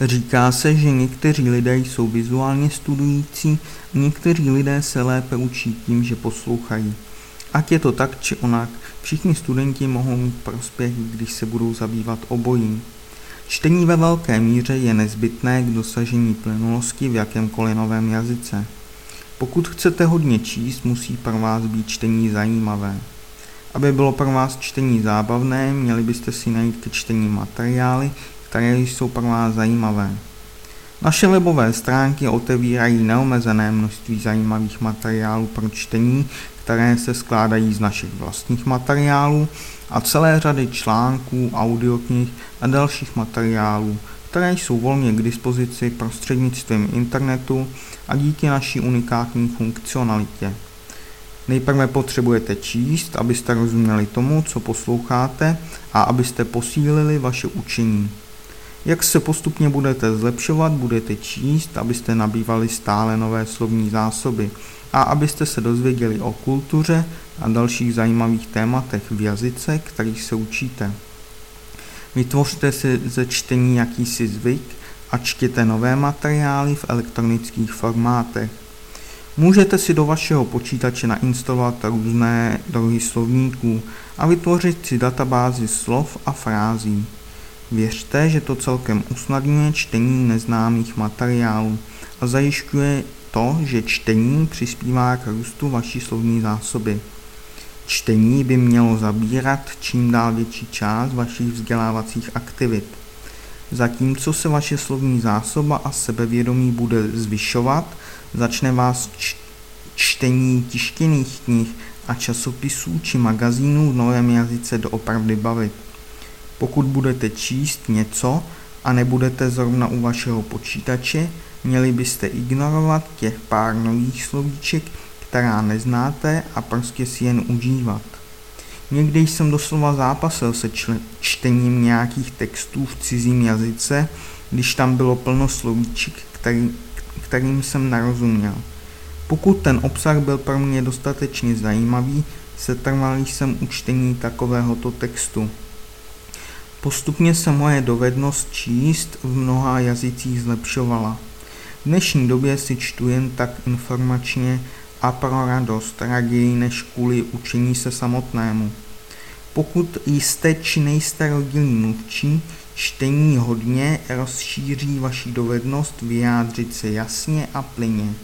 Říká se, že někteří lidé jsou vizuálně studující, někteří lidé se lépe učí tím, že poslouchají. Ať je to tak či onak, všichni studenti mohou mít prospěch, když se budou zabývat obojím. Čtení ve velké míře je nezbytné k dosažení plynulosti v jakémkoliv novém jazyce. Pokud chcete hodně číst, musí pro vás být čtení zajímavé. Aby bylo pro vás čtení zábavné, měli byste si najít ke čtení materiály, které jsou pro vás zajímavé. Naše webové stránky otevírají neomezené množství zajímavých materiálů pro čtení, které se skládají z našich vlastních materiálů a celé řady článků, audioknih a dalších materiálů, které jsou volně k dispozici prostřednictvím internetu a díky naší unikátní funkcionalitě. Nejprve potřebujete číst, abyste rozuměli tomu, co posloucháte a abyste posílili vaše učení. Jak se postupně budete zlepšovat, budete číst, abyste nabývali stále nové slovní zásoby a abyste se dozvěděli o kultuře a dalších zajímavých tématech v jazyce, který se učíte. Vytvořte si ze čtení jakýsi zvyk a čtěte nové materiály v elektronických formátech. Můžete si do vašeho počítače nainstalovat různé druhy slovníků a vytvořit si databázi slov a frází. Věřte, že to celkem usnadňuje čtení neznámých materiálů a zajišťuje to, že čtení přispívá k růstu vaší slovní zásoby. Čtení by mělo zabírat čím dál větší část vašich vzdělávacích aktivit. Zatímco se vaše slovní zásoba a sebevědomí bude zvyšovat, začne vás čtení tištěných knih a časopisů či magazínů v novém jazyce doopravdy bavit. Pokud budete číst něco a nebudete zrovna u vašeho počítače, měli byste ignorovat těch pár nových slovíček, která neznáte a prostě si jen užívat. Někdy jsem doslova zápasil se čtením nějakých textů v cizím jazyce, když tam bylo plno slovíček, který, kterým jsem nerozuměl. Pokud ten obsah byl pro mě dostatečně zajímavý, setrval jsem u čtení takovéhoto textu. Postupně se moje dovednost číst v mnoha jazycích zlepšovala. V dnešní době si čtu jen tak informačně a pro radost raději než kvůli učení se samotnému. Pokud jste či nejste rodilý mluvčí, čtení hodně rozšíří vaši dovednost vyjádřit se jasně a plyně.